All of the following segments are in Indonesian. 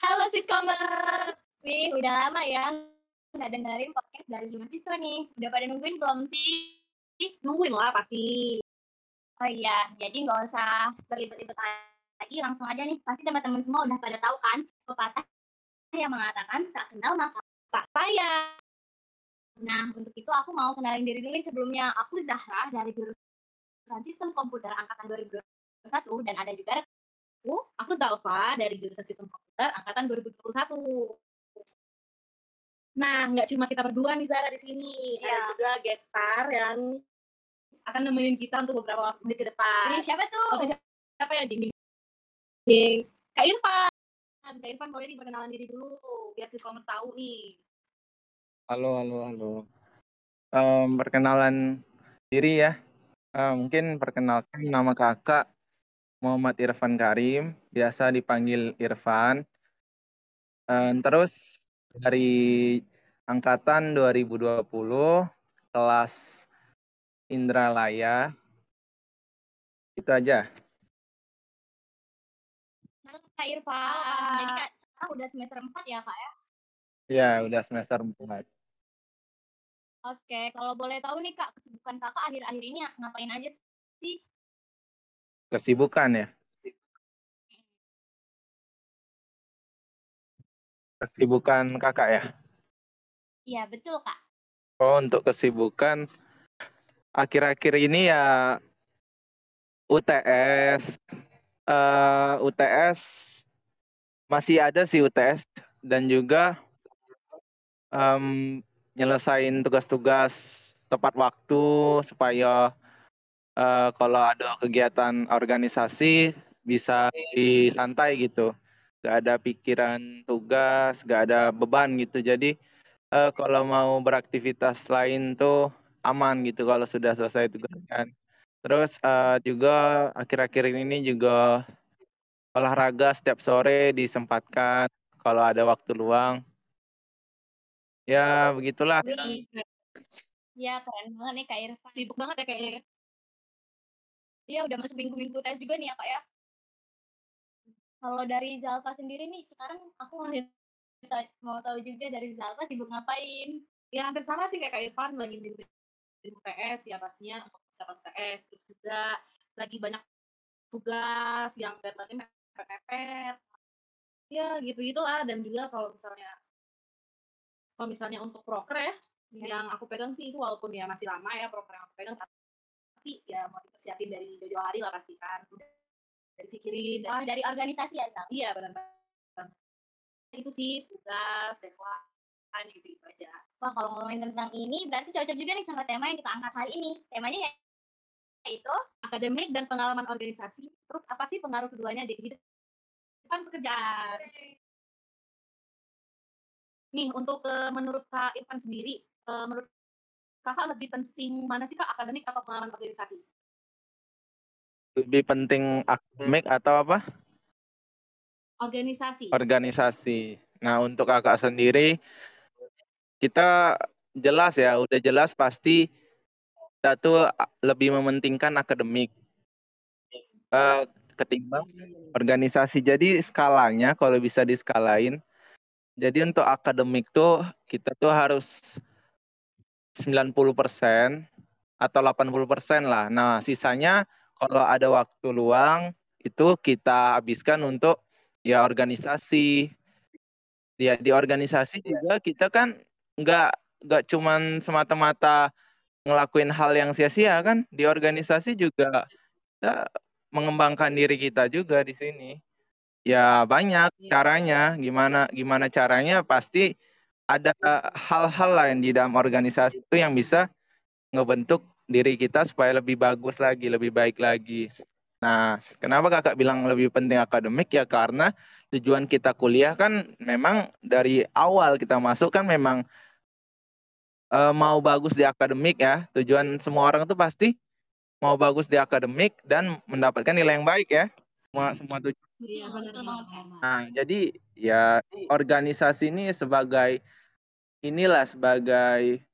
Halo Siskomers. Nih, udah lama ya nggak dengerin podcast dari Lima Siswa nih. Udah pada nungguin belum sih? Nungguin lah pasti. Oh iya, jadi nggak usah berlibet-libet lagi, langsung aja nih. Pasti teman-teman semua udah pada tahu kan pepatah yang mengatakan tak kenal maka tak sayang. Nah, untuk itu aku mau kenalin diri dulu sebelumnya. Aku Zahra dari jurusan Sistem Komputer angkatan 2021 dan ada juga aku, aku Zalfa dari jurusan Sistem Komputer angkatan 2021. Nah, nggak cuma kita berdua nih Zara di sini, ya. ada juga guest star yang akan nemenin kita untuk beberapa waktu ke depan. Ini siapa tuh? Oh, siapa ya? Ding, ding. Kak Irfan. Kak Irfan boleh diperkenalan diri dulu, biar si commerce tahu nih. Halo, halo, halo. Um, perkenalan diri ya. Uh, mungkin perkenalkan nama kakak Muhammad Irfan Karim, biasa dipanggil Irfan. Uh, terus dari angkatan 2020 kelas Indralaya. Itu aja. Halo Kak Irfan. Jadi Kak sekarang udah semester 4 ya Kak ya? Iya, udah semester 4. Oke, kalau boleh tahu nih Kak, kesibukan Kakak akhir-akhir ini ngapain aja sih? Kesibukan ya? Kesibukan kakak ya? Iya, betul kak. Oh, untuk kesibukan akhir-akhir ini ya UTS, uh, eh, UTS masih ada sih UTS dan juga um, nyelesain tugas-tugas tepat waktu supaya uh, kalau ada kegiatan organisasi bisa disantai gitu gak ada pikiran tugas, gak ada beban gitu. Jadi uh, kalau mau beraktivitas lain tuh aman gitu kalau sudah selesai tugas kan. Terus uh, juga akhir-akhir ini juga olahraga setiap sore disempatkan kalau ada waktu luang. Ya begitulah. Ya keren banget nih Kak Irfan. Sibuk banget ya kayaknya. Ya. Iya udah masuk minggu-minggu tes juga nih ya Kak ya. Kalau dari Zalfa sendiri nih, sekarang aku mau tahu juga dari Zalfa sibuk ngapain? Ya hampir sama sih kayak Kak Irfan lagi di UTS ya pastinya untuk persiapan UTS terus juga lagi banyak tugas yang deadline mepet-mepet. Ya gitu gitulah dan juga kalau misalnya kalau misalnya untuk proker ya, ya, yang aku pegang sih itu walaupun ya masih lama ya proker yang aku pegang tapi ya mau dipersiapin dari jauh-jauh hari lah pastikan udah dipikirin oh, dari organisasi ya Zal? iya benar itu sih tugas deadline gitu, gitu aja. Wah kalau ngomongin tentang ini berarti cocok juga nih sama tema yang kita angkat hari ini. Temanya ya itu akademik dan pengalaman organisasi. Terus apa sih pengaruh keduanya di kehidupan pekerjaan? Nih untuk uh, menurut kak Irfan sendiri uh, menurut kakak lebih penting mana sih kak akademik atau pengalaman organisasi lebih penting akademik atau apa? Organisasi. Organisasi. Nah, untuk kakak sendiri, kita jelas ya, udah jelas pasti kita tuh lebih mementingkan akademik uh, ketimbang organisasi. Jadi skalanya kalau bisa diskalain, jadi untuk akademik tuh kita tuh harus 90% atau 80% lah. Nah, sisanya kalau ada waktu luang itu kita habiskan untuk ya organisasi. Ya di organisasi juga kita kan nggak nggak cuman semata-mata ngelakuin hal yang sia-sia kan di organisasi juga kita mengembangkan diri kita juga di sini. Ya banyak caranya, gimana gimana caranya pasti ada hal-hal lain di dalam organisasi itu yang bisa ngebentuk diri kita supaya lebih bagus lagi, lebih baik lagi. Nah, kenapa kakak bilang lebih penting akademik ya karena tujuan kita kuliah kan memang dari awal kita masuk kan memang uh, mau bagus di akademik ya. Tujuan semua orang itu pasti mau bagus di akademik dan mendapatkan nilai yang baik ya. Semua semua tujuan. Iya, nah, jadi ya organisasi ini sebagai inilah sebagai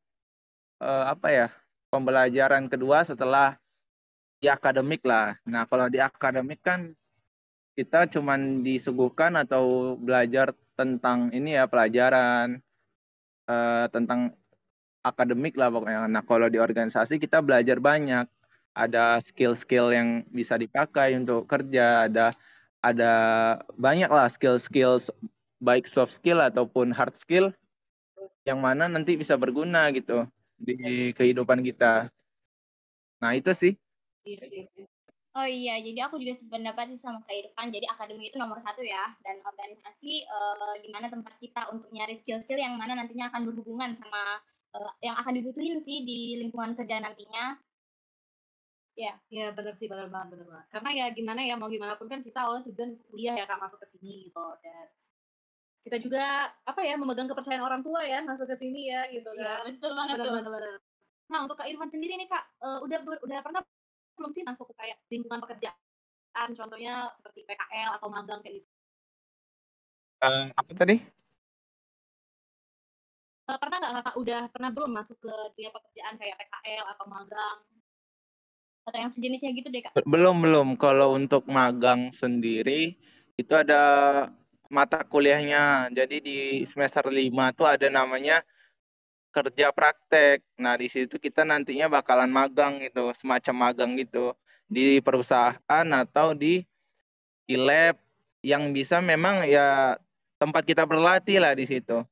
uh, apa ya? pembelajaran kedua setelah di akademik lah. Nah, kalau di akademik kan kita cuman disuguhkan atau belajar tentang ini ya pelajaran uh, tentang akademik lah pokoknya. Nah kalau di organisasi kita belajar banyak, ada skill-skill yang bisa dipakai untuk kerja, ada ada banyak lah skill-skill baik soft skill ataupun hard skill yang mana nanti bisa berguna gitu di kehidupan kita. Nah itu sih. Iya, iya, iya. Oh iya, jadi aku juga sependapat sih sama Kak Irfan. Jadi akademi itu nomor satu ya, dan organisasi uh, di mana tempat kita untuk nyari skill-skill yang mana nantinya akan berhubungan sama uh, yang akan dibutuhin sih di lingkungan kerja nantinya. Ya, ya benar sih, benar banget, benar banget. Karena ya gimana ya, mau gimana pun kan kita awalnya tujuan kuliah ya kak masuk ke sini gitu. Dan kita juga apa ya memegang kepercayaan orang tua ya masuk ke sini ya gitu ya, kan. betul banget benar, benar, benar. Nah untuk Kak Irfan sendiri nih Kak, uh, udah udah pernah belum sih masuk ke kayak lingkungan pekerjaan, contohnya seperti PKL atau magang kayak gitu? Uh, apa tadi? Uh, pernah nggak kakak udah pernah belum masuk ke dunia pekerjaan kayak PKL atau magang? Atau yang sejenisnya gitu deh kak? Belum belum. Kalau untuk magang sendiri itu ada mata kuliahnya. Jadi di semester 5 tuh ada namanya kerja praktek. Nah, di situ kita nantinya bakalan magang gitu, semacam magang gitu di perusahaan atau di di lab yang bisa memang ya tempat kita berlatih lah di situ.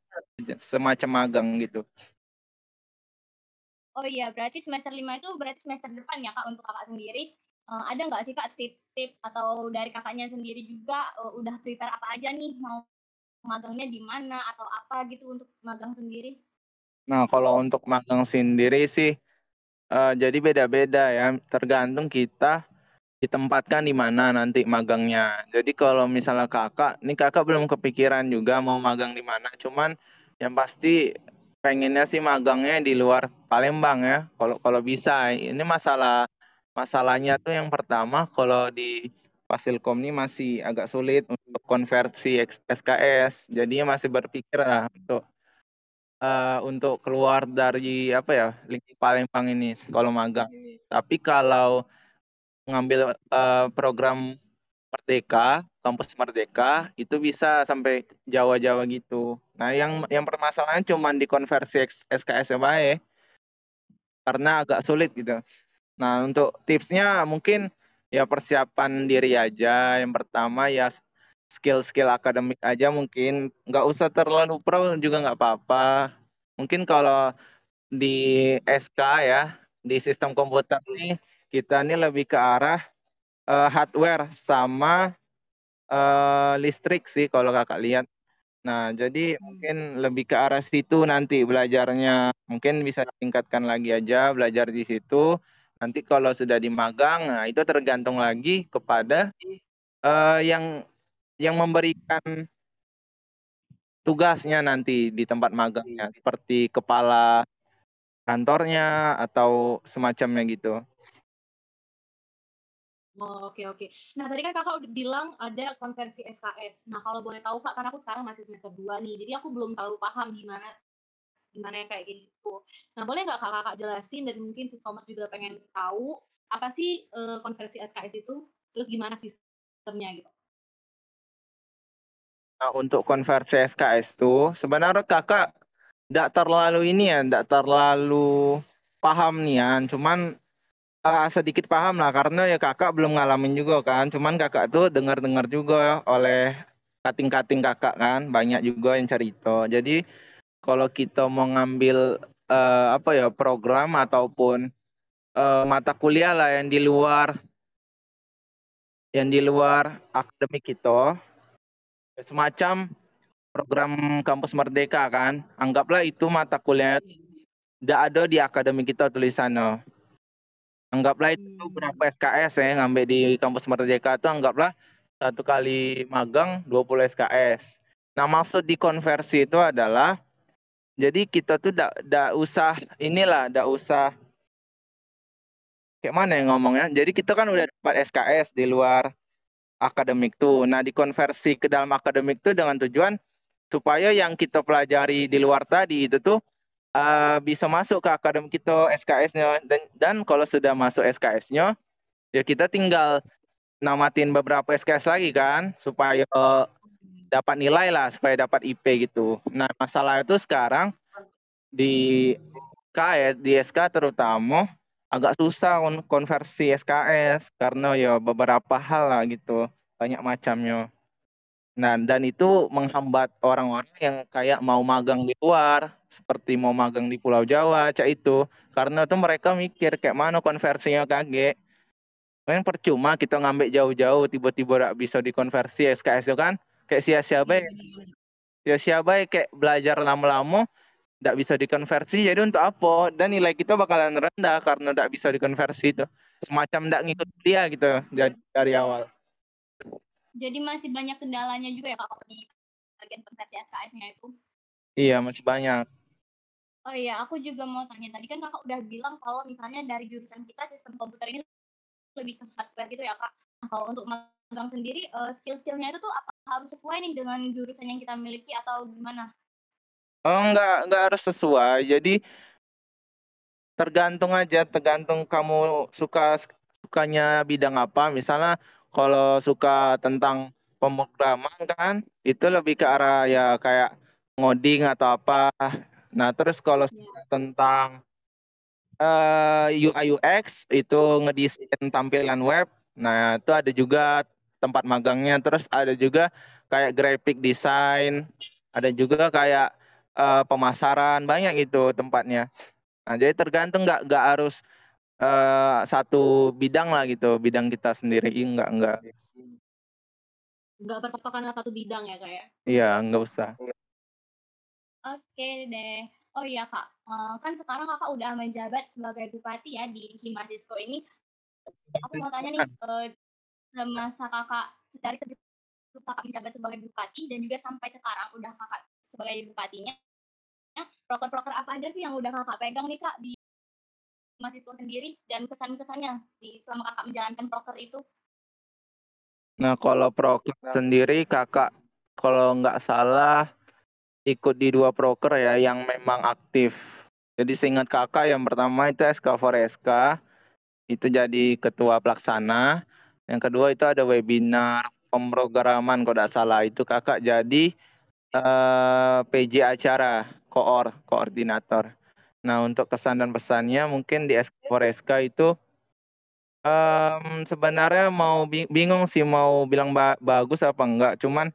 Semacam magang gitu. Oh iya, berarti semester lima itu berarti semester depan ya Kak untuk Kakak sendiri. Uh, ada nggak sih Kak tips-tips atau dari kakaknya sendiri juga uh, udah prepare apa aja nih mau magangnya di mana atau apa gitu untuk magang sendiri? Nah, kalau untuk magang sendiri sih uh, jadi beda-beda ya, tergantung kita ditempatkan di mana nanti magangnya. Jadi kalau misalnya kakak, ini kakak belum kepikiran juga mau magang di mana, cuman yang pasti pengennya sih magangnya di luar Palembang ya. Kalau kalau bisa, ini masalah masalahnya tuh yang pertama kalau di Fasilkom ini masih agak sulit untuk konversi SKS, jadinya masih berpikir lah untuk uh, untuk keluar dari apa ya lingkup Palembang ini kalau magang. Tapi kalau ngambil uh, program Merdeka, kampus Merdeka itu bisa sampai Jawa-Jawa gitu. Nah, yang yang permasalahan cuma di konversi SKS ya, karena agak sulit gitu. Nah, untuk tipsnya mungkin ya persiapan diri aja. Yang pertama ya skill-skill akademik aja mungkin. Nggak usah terlalu pro juga nggak apa-apa. Mungkin kalau di SK ya di sistem komputer ini kita ini lebih ke arah uh, hardware sama uh, listrik sih kalau kakak lihat. Nah jadi mungkin lebih ke arah situ nanti belajarnya. Mungkin bisa tingkatkan lagi aja belajar di situ nanti kalau sudah di magang nah itu tergantung lagi kepada uh, yang yang memberikan tugasnya nanti di tempat magangnya seperti kepala kantornya atau semacamnya gitu. Oh, oke oke. Nah, tadi kan Kakak udah bilang ada konversi SKS. Nah, kalau boleh tahu Kak, karena aku sekarang masih semester 2 nih, jadi aku belum terlalu paham gimana gimana yang kayak gitu. Nah, boleh nggak Kakak jelasin dan mungkin si Thomas juga pengen tahu apa sih uh, konversi SKS itu, terus gimana sistemnya gitu? Nah, untuk konversi SKS tuh sebenarnya kakak tidak terlalu ini ya, tidak terlalu paham nih ya, cuman uh, sedikit paham lah karena ya kakak belum ngalamin juga kan, cuman kakak tuh dengar-dengar juga oleh kating-kating kakak kan, banyak juga yang cerita. Jadi kalau kita mau ngambil uh, apa ya program ataupun uh, mata kuliah lah yang di luar yang di luar akademik kita semacam program kampus merdeka kan. Anggaplah itu mata kuliah tidak ada di akademi kita tulisannya. Anggaplah itu hmm. berapa SKS ya ngambil di kampus merdeka itu anggaplah satu kali magang 20 SKS nah maksud di konversi itu adalah jadi kita tuh tidak usah inilah tidak usah kayak mana yang ngomongnya jadi kita kan udah dapat SKS di luar akademik tuh. Nah, dikonversi ke dalam akademik tuh dengan tujuan supaya yang kita pelajari di luar tadi itu tuh uh, bisa masuk ke akademik kita SKS-nya dan dan kalau sudah masuk SKS-nya ya kita tinggal namatin beberapa SKS lagi kan supaya dapat nilai lah supaya dapat IP gitu. Nah masalah itu sekarang di SK ya di SK terutama agak susah konversi SKS karena ya beberapa hal lah gitu banyak macamnya. Nah dan itu menghambat orang-orang yang kayak mau magang di luar seperti mau magang di Pulau Jawa cak itu karena tuh mereka mikir kayak mana konversinya kaget Kan percuma kita ngambil jauh-jauh tiba-tiba bisa dikonversi SKS itu kan kayak sia-sia baik. Sia-sia baik kayak belajar lama-lama tidak bisa dikonversi jadi untuk apa? Dan nilai kita bakalan rendah karena tidak bisa dikonversi itu semacam tidak ngikut dia gitu dari, dari awal. Jadi masih banyak kendalanya juga ya kak di bagian konversi SKS-nya itu? Iya masih banyak. Oh iya aku juga mau tanya. Tadi kan kakak udah bilang kalau misalnya dari jurusan kita sistem komputer ini lebih ke hardware gitu ya kak. Kalau untuk magang sendiri uh, skill-skillnya itu tuh apa harus sesuai nih dengan jurusan yang kita miliki atau gimana? Oh enggak enggak harus sesuai. Jadi tergantung aja, tergantung kamu suka sukanya bidang apa. Misalnya kalau suka tentang pemrograman kan, itu lebih ke arah ya kayak ngoding atau apa. Nah, terus kalau yeah. tentang uh, eh, UI UX itu ngedesain tampilan web. Nah, itu ada juga tempat magangnya. Terus ada juga kayak graphic design, ada juga kayak uh, pemasaran, banyak itu tempatnya. Nah, jadi tergantung nggak nggak harus uh, satu bidang lah gitu, bidang kita sendiri enggak enggak. Enggak berpatokan satu bidang ya, kayak? Ya? Iya, enggak usah. Oke deh. Oh iya Kak, uh, kan sekarang Kakak udah menjabat sebagai bupati ya di Himasisco ini. Aku mau tanya nih, uh, semasa Kakak dari sebelum Kakak menjabat sebagai bupati dan juga sampai sekarang udah Kakak sebagai bupatinya, proker-proker apa aja sih yang udah Kakak pegang nih Kak di Himasisco sendiri dan kesan-kesannya di selama Kakak menjalankan proker itu? Nah, kalau proker sendiri Kakak kalau nggak salah ikut di dua proker ya yang memang aktif. Jadi seingat kakak yang pertama itu SK for SK, itu jadi ketua pelaksana. Yang kedua itu ada webinar pemrograman kalau tidak salah. Itu kakak jadi uh, eh, PJ acara, koor, koordinator. Nah untuk kesan dan pesannya mungkin di SK itu um, sebenarnya mau bingung sih mau bilang ba bagus apa enggak. Cuman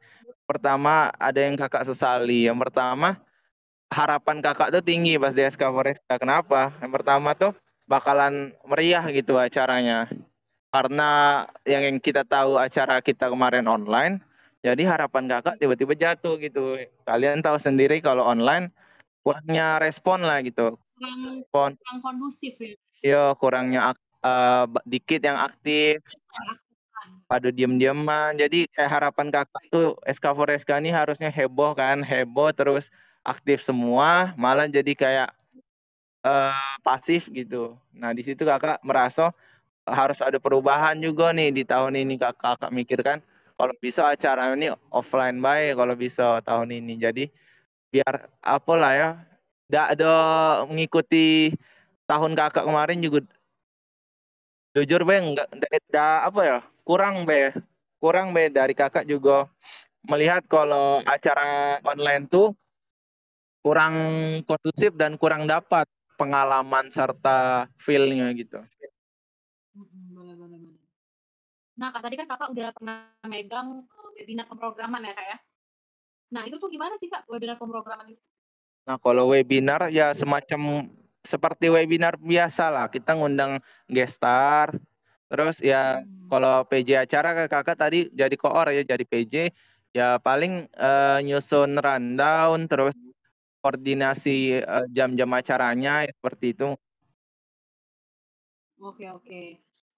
pertama ada yang kakak sesali. Yang pertama harapan kakak tuh tinggi pas di SK. Kenapa? Yang pertama tuh bakalan meriah gitu acaranya. Karena yang kita tahu acara kita kemarin online, jadi harapan kakak tiba-tiba jatuh gitu. Kalian tahu sendiri kalau online kurangnya respon lah gitu. Kurang, kurang kondusif ya. Iya, kurangnya uh, dikit yang aktif pada diem-dieman. Jadi kayak harapan kakak tuh SK for SK ini harusnya heboh kan, heboh terus aktif semua, malah jadi kayak uh, pasif gitu. Nah di situ kakak merasa harus ada perubahan juga nih di tahun ini kakak, kakak mikir kan kalau bisa acara ini offline baik kalau bisa tahun ini. Jadi biar apa lah ya, tidak ada mengikuti tahun kakak kemarin juga jujur bang nggak apa ya kurang be kurang be dari kakak juga melihat kalau acara online tuh kurang kondusif dan kurang dapat pengalaman serta feelnya gitu. Nah, kak, tadi kan kakak udah pernah megang eh, webinar pemrograman ya kak ya. Nah, itu tuh gimana sih kak webinar pemrograman itu? Nah, kalau webinar ya semacam seperti webinar biasa lah. Kita ngundang gestar, Terus ya hmm. kalau PJ acara kakak tadi jadi koor ya jadi PJ ya paling uh, nyusun rundown terus koordinasi uh, jam-jam acaranya ya, seperti itu. Oke oke.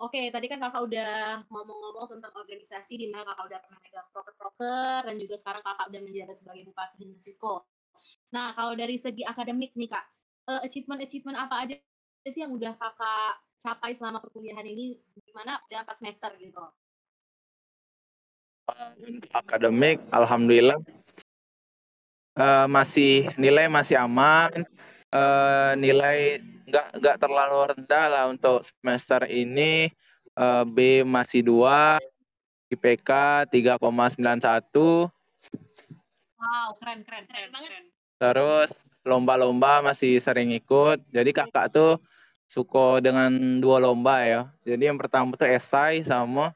Oke, tadi kan kakak udah ngomong-ngomong tentang organisasi di mana kakak udah pernah megang proker-proker dan juga sekarang kakak udah menjabat sebagai bupati di Meksiko. Nah, kalau dari segi akademik nih kak, uh, achievement-achievement apa aja sih yang udah kakak capai selama perkuliahan ini gimana udah empat semester gitu? Untuk akademik, alhamdulillah uh, masih nilai masih aman, uh, nilai nggak nggak terlalu rendah lah untuk semester ini uh, B masih dua, IPK 3,91. Wow, keren, keren, keren, Keren banget. keren. Terus lomba-lomba masih sering ikut. Jadi kakak tuh suka dengan dua lomba ya. Jadi yang pertama tuh esai sama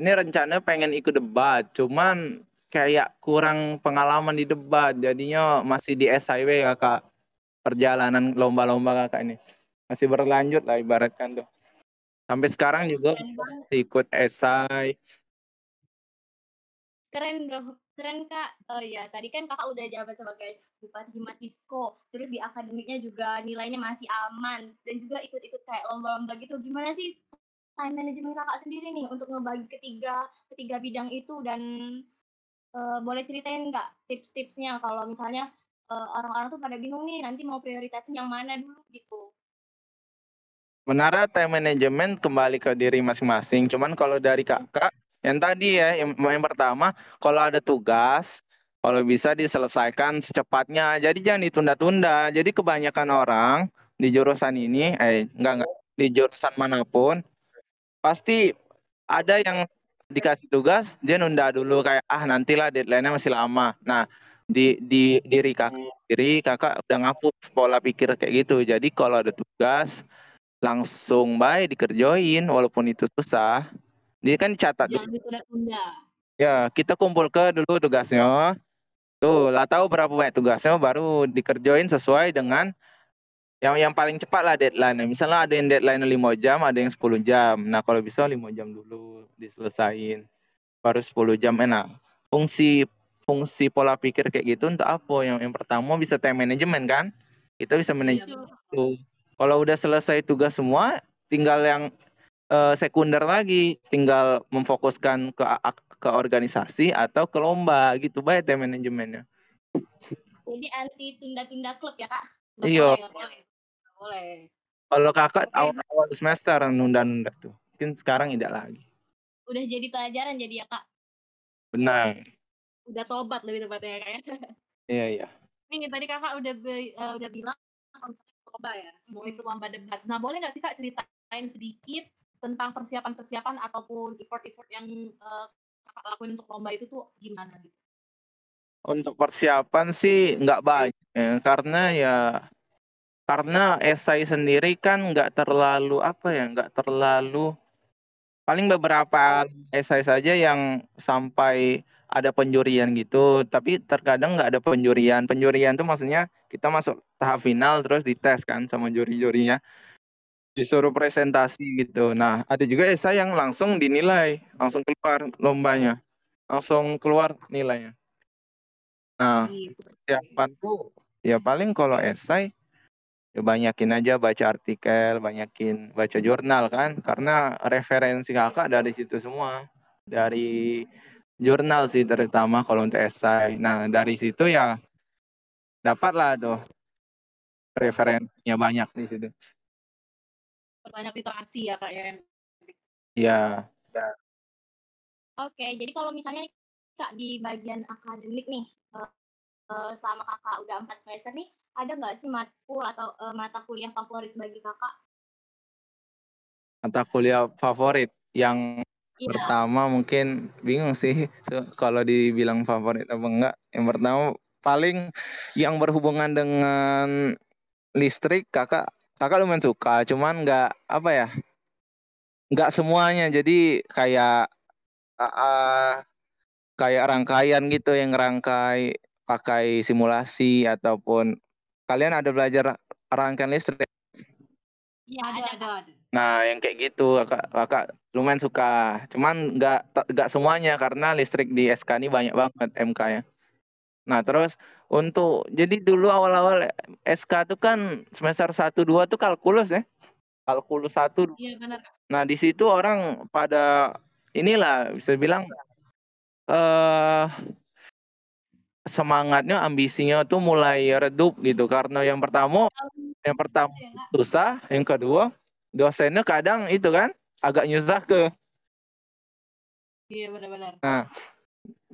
ini rencana pengen ikut debat, cuman kayak kurang pengalaman di debat, jadinya masih di esai we kakak. Perjalanan lomba-lomba kakak ini masih berlanjut lah ibaratkan tuh. Sampai sekarang juga masih ikut esai. Keren bro, keren kak. Oh ya, tadi kan kakak udah jabat sebagai bupati Matisko, terus di akademiknya juga nilainya masih aman, dan juga ikut-ikut kayak lomba-lomba gitu. Gimana sih time management kakak sendiri nih untuk ngebagi ketiga ketiga bidang itu dan eh, boleh ceritain nggak tips-tipsnya kalau misalnya eh, orang-orang tuh pada bingung nih nanti mau prioritasin yang mana dulu gitu. Sebenarnya time management kembali ke diri masing-masing. Cuman kalau dari kakak, yang tadi ya, yang, yang pertama, kalau ada tugas, kalau bisa diselesaikan secepatnya. Jadi jangan ditunda-tunda. Jadi kebanyakan orang di jurusan ini, eh enggak enggak, di jurusan mana pun, pasti ada yang dikasih tugas, dia nunda dulu kayak ah nantilah deadline-nya masih lama. Nah, di di diri kakak diri kakak udah ngapus pola pikir kayak gitu. Jadi kalau ada tugas langsung baik dikerjain walaupun itu susah. Dia kan. Jangan ditunda-tunda. Ya, kita kumpul ke dulu tugasnya. Tuh, lah tahu berapa banyak tugasnya baru dikerjain sesuai dengan yang yang paling cepat lah deadline. Misalnya ada yang deadline 5 jam, ada yang 10 jam. Nah, kalau bisa 5 jam dulu diselesain. Baru 10 jam enak. Fungsi fungsi pola pikir kayak gitu untuk apa? Yang yang pertama bisa time management kan? Kita bisa Iya, manage betul. itu. Kalau udah selesai tugas semua, tinggal yang eh, sekunder lagi, tinggal memfokuskan ke ke organisasi atau ke lomba gitu, baik time manajemennya. Jadi anti tunda-tunda klub ya kak. Iya. Boleh. Kalau kakak Oke. awal-awal semester nunda-nunda tuh, mungkin sekarang tidak lagi. Udah jadi pelajaran jadi ya kak. Benar. Udah tobat lebih tepatnya kayak. Iya iya. Nih tadi kakak udah be- eh, udah bilang kalau lomba ya, mau ikut lomba debat. Nah boleh nggak sih kak ceritain sedikit tentang persiapan-persiapan ataupun effort-effort yang eh, kakak lakuin untuk lomba itu tuh gimana gitu? Untuk persiapan sih nggak banyak, ya, karena ya karena esai sendiri kan nggak terlalu apa ya, nggak terlalu paling beberapa esai saja yang sampai ada penjurian gitu, tapi terkadang nggak ada penjurian. Penjurian tuh maksudnya kita masuk tahap final terus dites kan sama juri-jurinya, disuruh presentasi gitu. Nah, ada juga esai yang langsung dinilai, langsung keluar lombanya, langsung keluar nilainya. Nah, Gitu. persiapan tuh ya paling kalau esai ya banyakin aja baca artikel, banyakin baca jurnal kan, karena referensi kakak dari situ semua, dari jurnal sih terutama kalau untuk esai. Nah dari situ ya dapatlah tuh referensinya banyak di situ. Banyak literasi ya kak ya. Ya, Oke, jadi kalau misalnya kak di bagian akademik nih, eh, eh, selama kakak udah empat semester nih, ada nggak sih matkul atau eh, mata kuliah favorit bagi kakak? mata kuliah favorit yang Iya, pertama mungkin bingung sih so, kalau dibilang favorit apa enggak. Yang pertama paling yang berhubungan dengan listrik kakak kakak lumayan suka, cuman nggak apa ya, nggak semuanya. Jadi kayak ah, ah, kayak rangkaian gitu yang rangkai pakai simulasi ataupun kalian ada belajar rangkaian listrik. iya Ada ada ada. Nah, yang kayak gitu kakak, kakak lumayan suka. Cuman nggak nggak semuanya karena listrik di SK ini banyak banget MK-nya. Nah, terus untuk jadi dulu awal-awal SK tuh kan semester 1 2 tuh kalkulus ya. Kalkulus 1. Iya benar. Nah, di situ orang pada inilah bisa bilang eh semangatnya, ambisinya tuh mulai redup gitu karena yang pertama yang pertama Gitu ya, Kak? susah, yang kedua dosennya kadang itu kan agak nyusah ke Iya benar-benar. Nah,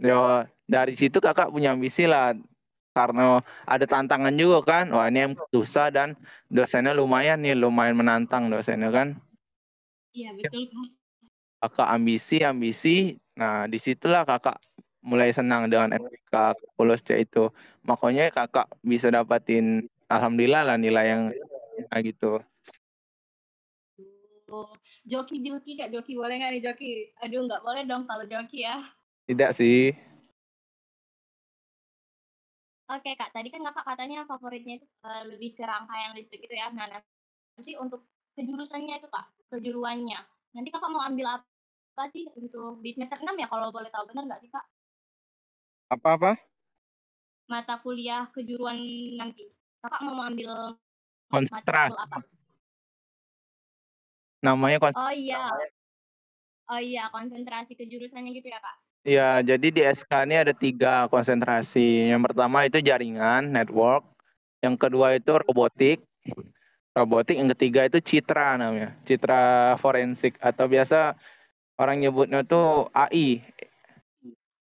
ya dari situ kakak punya ambisi lah karena ada tantangan juga kan. Wah ini yang susah dan dosennya lumayan nih, lumayan menantang dosennya kan. Iya betul kak. kakak ambisi ambisi nah di situlah kakak mulai senang dengan MTK lulus C itu makanya kakak bisa dapatin alhamdulillah lah nilai yang gitu Oh, joki joki kak joki boleh nggak nih joki? Aduh nggak boleh dong kalau joki ya. Tidak sih. Oke kak, tadi kan kakak katanya favoritnya itu uh, lebih ke rangkaian listrik itu ya. Nah nanti untuk kejurusannya itu kak, kejuruannya. Nanti kakak mau ambil apa sih untuk di semester 6 ya kalau boleh tahu benar nggak sih kak? Apa-apa? Mata kuliah kejuruan nanti. Kakak mau ambil konsentrasi. Apa? Namanya konsentrasi. Oh iya. Oh iya, konsentrasi kejurusannya gitu ya kak? Ya, jadi di SK ini ada tiga konsentrasi. Yang pertama itu jaringan, network. Yang kedua itu robotik. Robotik. Yang ketiga itu citra namanya. Citra forensik. Atau biasa orang nyebutnya itu AI.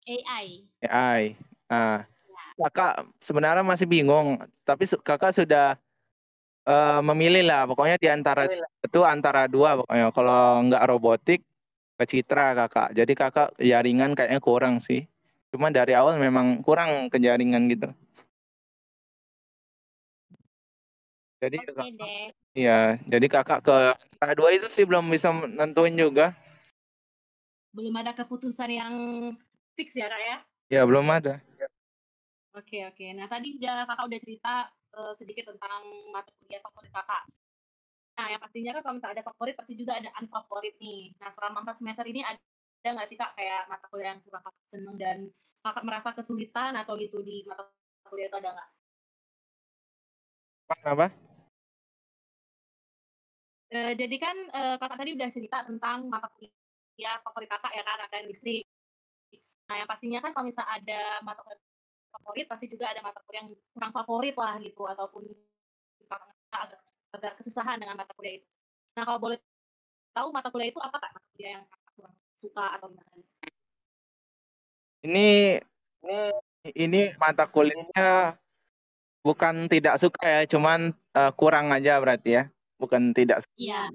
AI. AI. Nah, kakak sebenarnya masih bingung. Tapi kakak sudah uh, memilih lah. Pokoknya di antara itu antara dua pokoknya. Kalau nggak robotik, ke Citra kakak. Jadi kakak jaringan kayaknya kurang sih. Cuma dari awal memang kurang ke jaringan gitu. Jadi okay, deh. Iya, jadi kakak ke antara dua itu sih belum bisa nentuin juga. Belum ada keputusan yang fix ya kak ya? Ya belum ada. Oke oke. Nah tadi udah kakak udah cerita uh, sedikit tentang mata kuliah favorit kakak. Nah, yang pastinya kan kalau misalnya ada favorit, pasti juga ada unfavorit nih. Nah, selama empat semester ini ada nggak sih Kak kayak mata kuliah yang kurang kakak seneng dan kakak merasa kesulitan atau gitu di mata kuliah itu ada nggak? Kenapa? E, jadi kan e, kakak tadi udah cerita tentang mata kuliah favorit kakak ya kan, ada listrik. Nah, yang pastinya kan kalau misalnya ada mata kuliah favorit, pasti juga ada mata kuliah yang kurang favorit lah gitu, ataupun agak agak kesusahan dengan mata kuliah itu. Nah, kalau boleh tahu mata kuliah itu apa Kak? Mata kuliah yang Kakak kurang suka atau gimana? Ini ini ini mata kuliahnya bukan tidak suka ya, cuman uh, kurang aja berarti ya. Bukan tidak suka. Iya.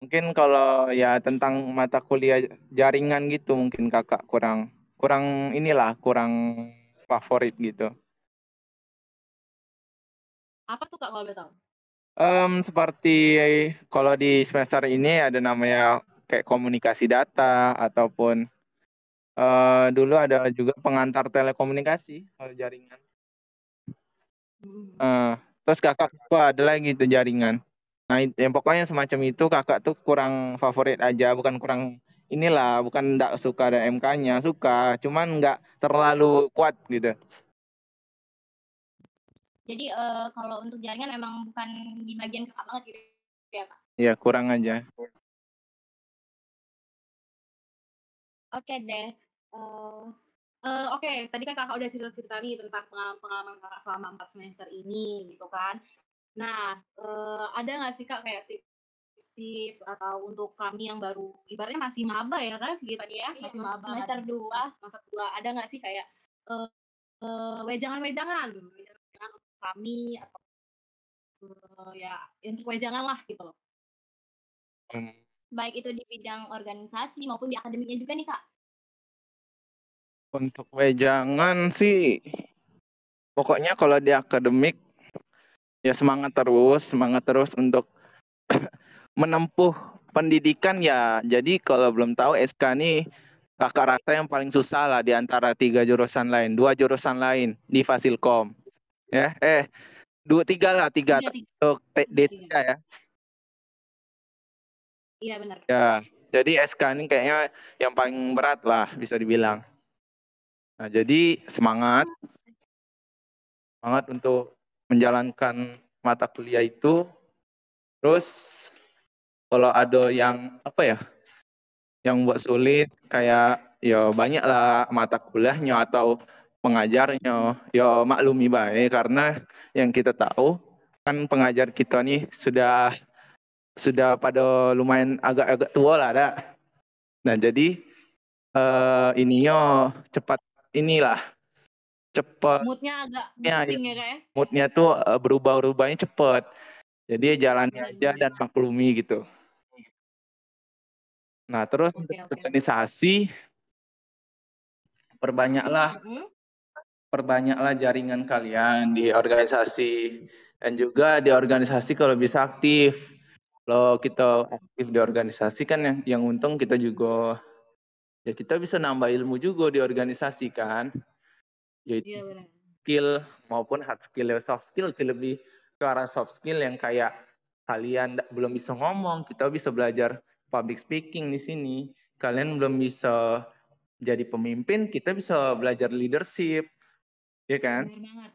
Mungkin kalau ya tentang mata kuliah jaringan gitu mungkin Kakak kurang kurang inilah, kurang favorit gitu. Apa tuh Kak kalau boleh tahu? Um, seperti kalau di semester ini ada namanya kayak komunikasi data ataupun uh, dulu ada juga pengantar telekomunikasi kalau jaringan. Uh, terus kakak apa ada lagi itu jaringan. Nah, yang pokoknya semacam itu kakak tuh kurang favorit aja, bukan kurang inilah, bukan enggak suka ada MK-nya, suka, cuman nggak terlalu kuat gitu. Jadi uh, kalau untuk jaringan emang bukan di bagian kakak banget gitu ya kak? Iya kurang aja. Oke deh. Uh, uh, Oke, okay. tadi kan kakak udah cerita-cerita nih tentang pengalaman kakak selama empat semester ini, gitu kan. Nah, uh, ada nggak sih kak kayak tips-tips atau untuk kami yang baru, ibaratnya masih maba ya kan segitarnya ya, iya, masih maba semester dua, semester dua, ada nggak sih kayak uh, uh, wejangan-wejangan, wejangan kami atau uh, ya untuk wejangan lah gitu loh. Hmm. Baik itu di bidang organisasi maupun di akademiknya juga nih kak. Untuk wejangan sih, pokoknya kalau di akademik ya semangat terus, semangat terus untuk menempuh pendidikan ya. Jadi kalau belum tahu SK nih kakak rasa yang paling susah lah di antara tiga jurusan lain, dua jurusan lain di Fasilkom ya. Eh dua tiga lah tiga. Untuk D tiga ya. Iya benar. Ya. Jadi SK ini kayaknya yang paling berat lah bisa dibilang. Nah jadi semangat. Semangat untuk menjalankan mata kuliah itu. Terus kalau ada yang apa ya yang buat sulit kayak ya banyak lah mata kuliahnya atau pengajarnya ya maklumi baik karena yang kita tahu kan pengajar kita nih sudah sudah pada lumayan agak-agak tua lah ada. Nah jadi uh, ininya cepat inilah cepat. Moodnya agak ya, ya, ya kayak. Moodnya tuh uh, berubah-ubahnya cepat. Jadi jalannya aja dan maklumi gitu. Nah, terus untuk oke. organisasi perbanyaklah perbanyaklah jaringan kalian di organisasi dan juga di organisasi kalau bisa aktif. Kalau kita aktif di organisasi kan yang yang untung kita juga ya kita bisa nambah ilmu juga di organisasi kan. Yaitu Iya benar. skill maupun hard skill, soft skill sih lebih ke arah soft skill yang kayak kalian belum bisa ngomong, kita bisa belajar public speaking di sini. Kalian belum bisa jadi pemimpin, kita bisa belajar leadership, ya kan? Benar banget.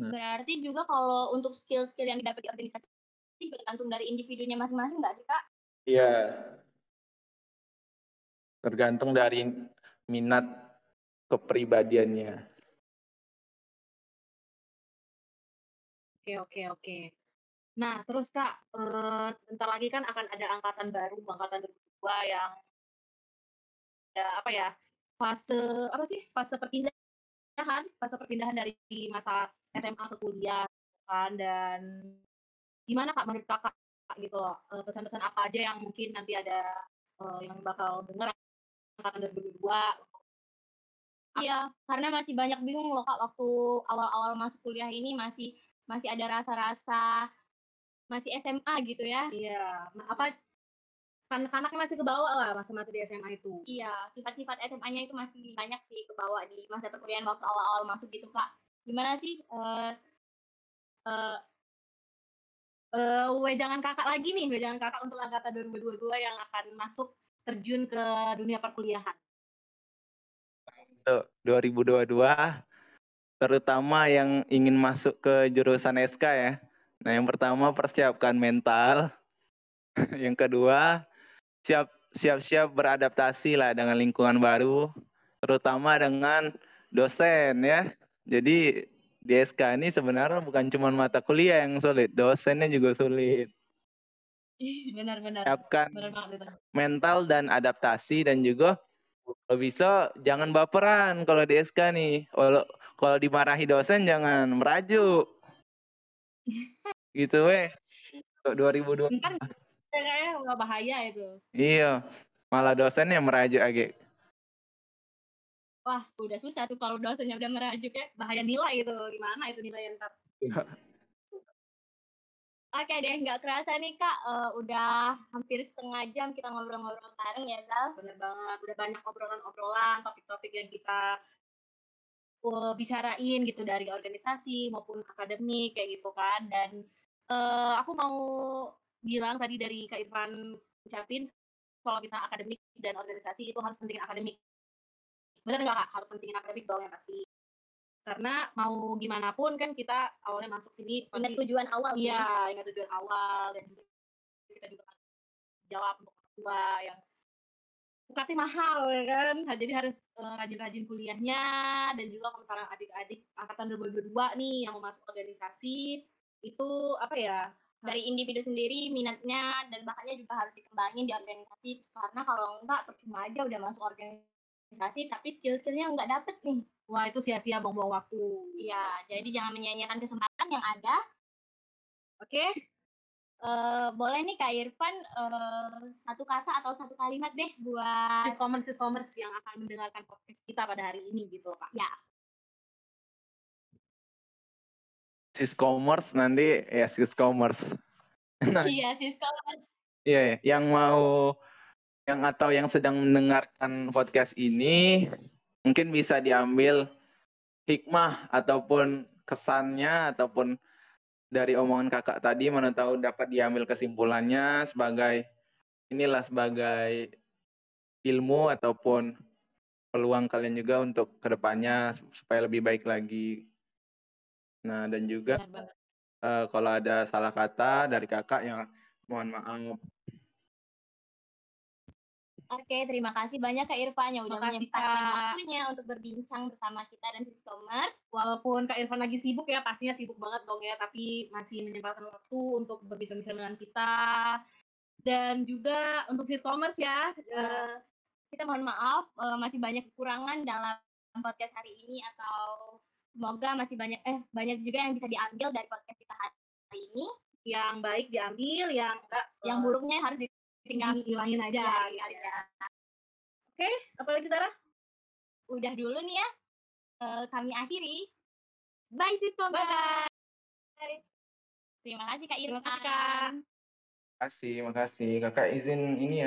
Nah. Berarti juga kalau untuk skill-skill yang didapat di organisasi bergantung dari individunya masing-masing nggak sih kak? Iya. Tergantung dari minat kepribadiannya. Oke, oke, oke. Nah, terus Kak, eee, bentar lagi kan akan ada angkatan baru, angkatan 2002 yang ada apa ya, fase apa sih, fase perpindahan fase perpindahan dari masa SMA ke kuliah kan, dan gimana Kak menurut Kakak gitu loh, eee, pesan-pesan apa aja yang mungkin nanti ada, eee, yang bakal denger angkatan 2002 Iya, karena masih banyak bingung loh Kak waktu awal-awal masuk kuliah ini masih masih ada rasa-rasa masih SMA gitu ya. iya, apa, kanak-kanaknya masih kebawa lah masa-masa di SMA itu. Iya, sifat-sifat SMA-nya itu masih banyak sih kebawa di masa perkuliahan waktu awal-awal masuk gitu Kak. Gimana sih, eee eee Eee, wejangan Kakak lagi nih, wejangan Kakak untuk angkatan 2022 yang akan masuk terjun ke dunia perkuliahan. Untuk 2022 terutama yang ingin masuk ke jurusan SK ya. Nah, yang pertama persiapkan mental. yang kedua, siap siap-siap beradaptasi lah dengan lingkungan baru, terutama dengan dosen ya. Jadi di SK ini sebenarnya bukan cuma mata kuliah yang sulit, dosennya juga sulit. Ih, benar benar. Siapkan Benar mental dan adaptasi dan juga kalau bisa jangan baperan kalau di SK nih. Kalau kalau dimarahi dosen jangan merajuk. Gitu weh. Untuk 2002. Entar kayaknya nggak bahaya itu. Iya. Malah dosennya merajuk age. wah udah susah tuh kalau dosennya udah merajuk ya. Bahaya nilai itu, gimana itu nilai entar. Oke deh, nggak kerasa nih Kak, eee, udah hampir setengah jam kita ngobrol-ngobrol bareng ya Zal. Bener banget, udah banyak obrolan-obrolan, topik-topik yang kita, eee, bicarain gitu dari organisasi maupun akademik kayak gitu kan dan, eee, aku mau bilang tadi dari Kak Irfan ucapin kalau misalnya akademik dan organisasi itu harus pentingin akademik. Bener nggak Kak? Harus pentingin akademik dong yang pasti. Karena mau gimana pun kan kita awalnya masuk sini Ingat tujuan awal iya, ingat tujuan awal dan juga kita juga jawab untuk orang tua yang UKT mahal ya kan. Nah, jadi harus, eee, rajin-rajin kuliahnya dan juga kalau misalnya adik-adik angkatan 2022 nih yang mau masuk organisasi, itu apa ya, Dari individu sendiri minatnya dan bakatnya juga harus dikembangin di organisasi, karena kalau enggak percuma aja udah masuk organisasi tapi skill-skill-nya nggak dapet nih. wah itu sia-sia buang-buang waktu. Iya, jadi jangan menyia-nyiakan kesempatan yang ada. Oke? Eee, boleh nih Kak Irfan, eee, satu kata atau satu kalimat deh buat Siskomers-siskomers yang akan mendengarkan podcast kita pada hari ini gitu, Kak. ya, Siskomers nanti ya siskomers. Nah, iya Siskomers. iya, ya, yang mau yang atau yang sedang mendengarkan podcast ini mungkin bisa diambil hikmah ataupun kesannya ataupun dari omongan kakak tadi mana tahu dapat diambil kesimpulannya sebagai inilah sebagai ilmu ataupun peluang kalian juga untuk ke depannya supaya lebih baik lagi. Nah dan juga eh, kalau ada salah kata dari kakak yang mohon maaf. Oke, terima kasih banyak Kak Irfan yang udah Makasih, menyempatkan Kak. waktunya untuk berbincang bersama kita dan Siskomers. Walaupun Kak Irfan lagi sibuk ya, pastinya sibuk banget dong ya, tapi masih menyempatkan waktu untuk berbincang-bincang dengan kita. Dan juga untuk Siskomers ya, eee, Kita mohon maaf, eee, masih banyak kekurangan dalam podcast hari ini atau semoga masih banyak eh, banyak juga yang bisa diambil dari podcast kita hari ini. yang baik diambil, yang enggak, Yang eee buruknya harus tinggal hilangin aja. Iya, gitu ya. Oke, apalagi Tara? udah dulu nih ya. Eh, kami akhiri. Bye siswa. Bye. Terima kasih Kak Terima Irfan. kasih, Kak. Makasih, makasih. Kakak izin ini ya.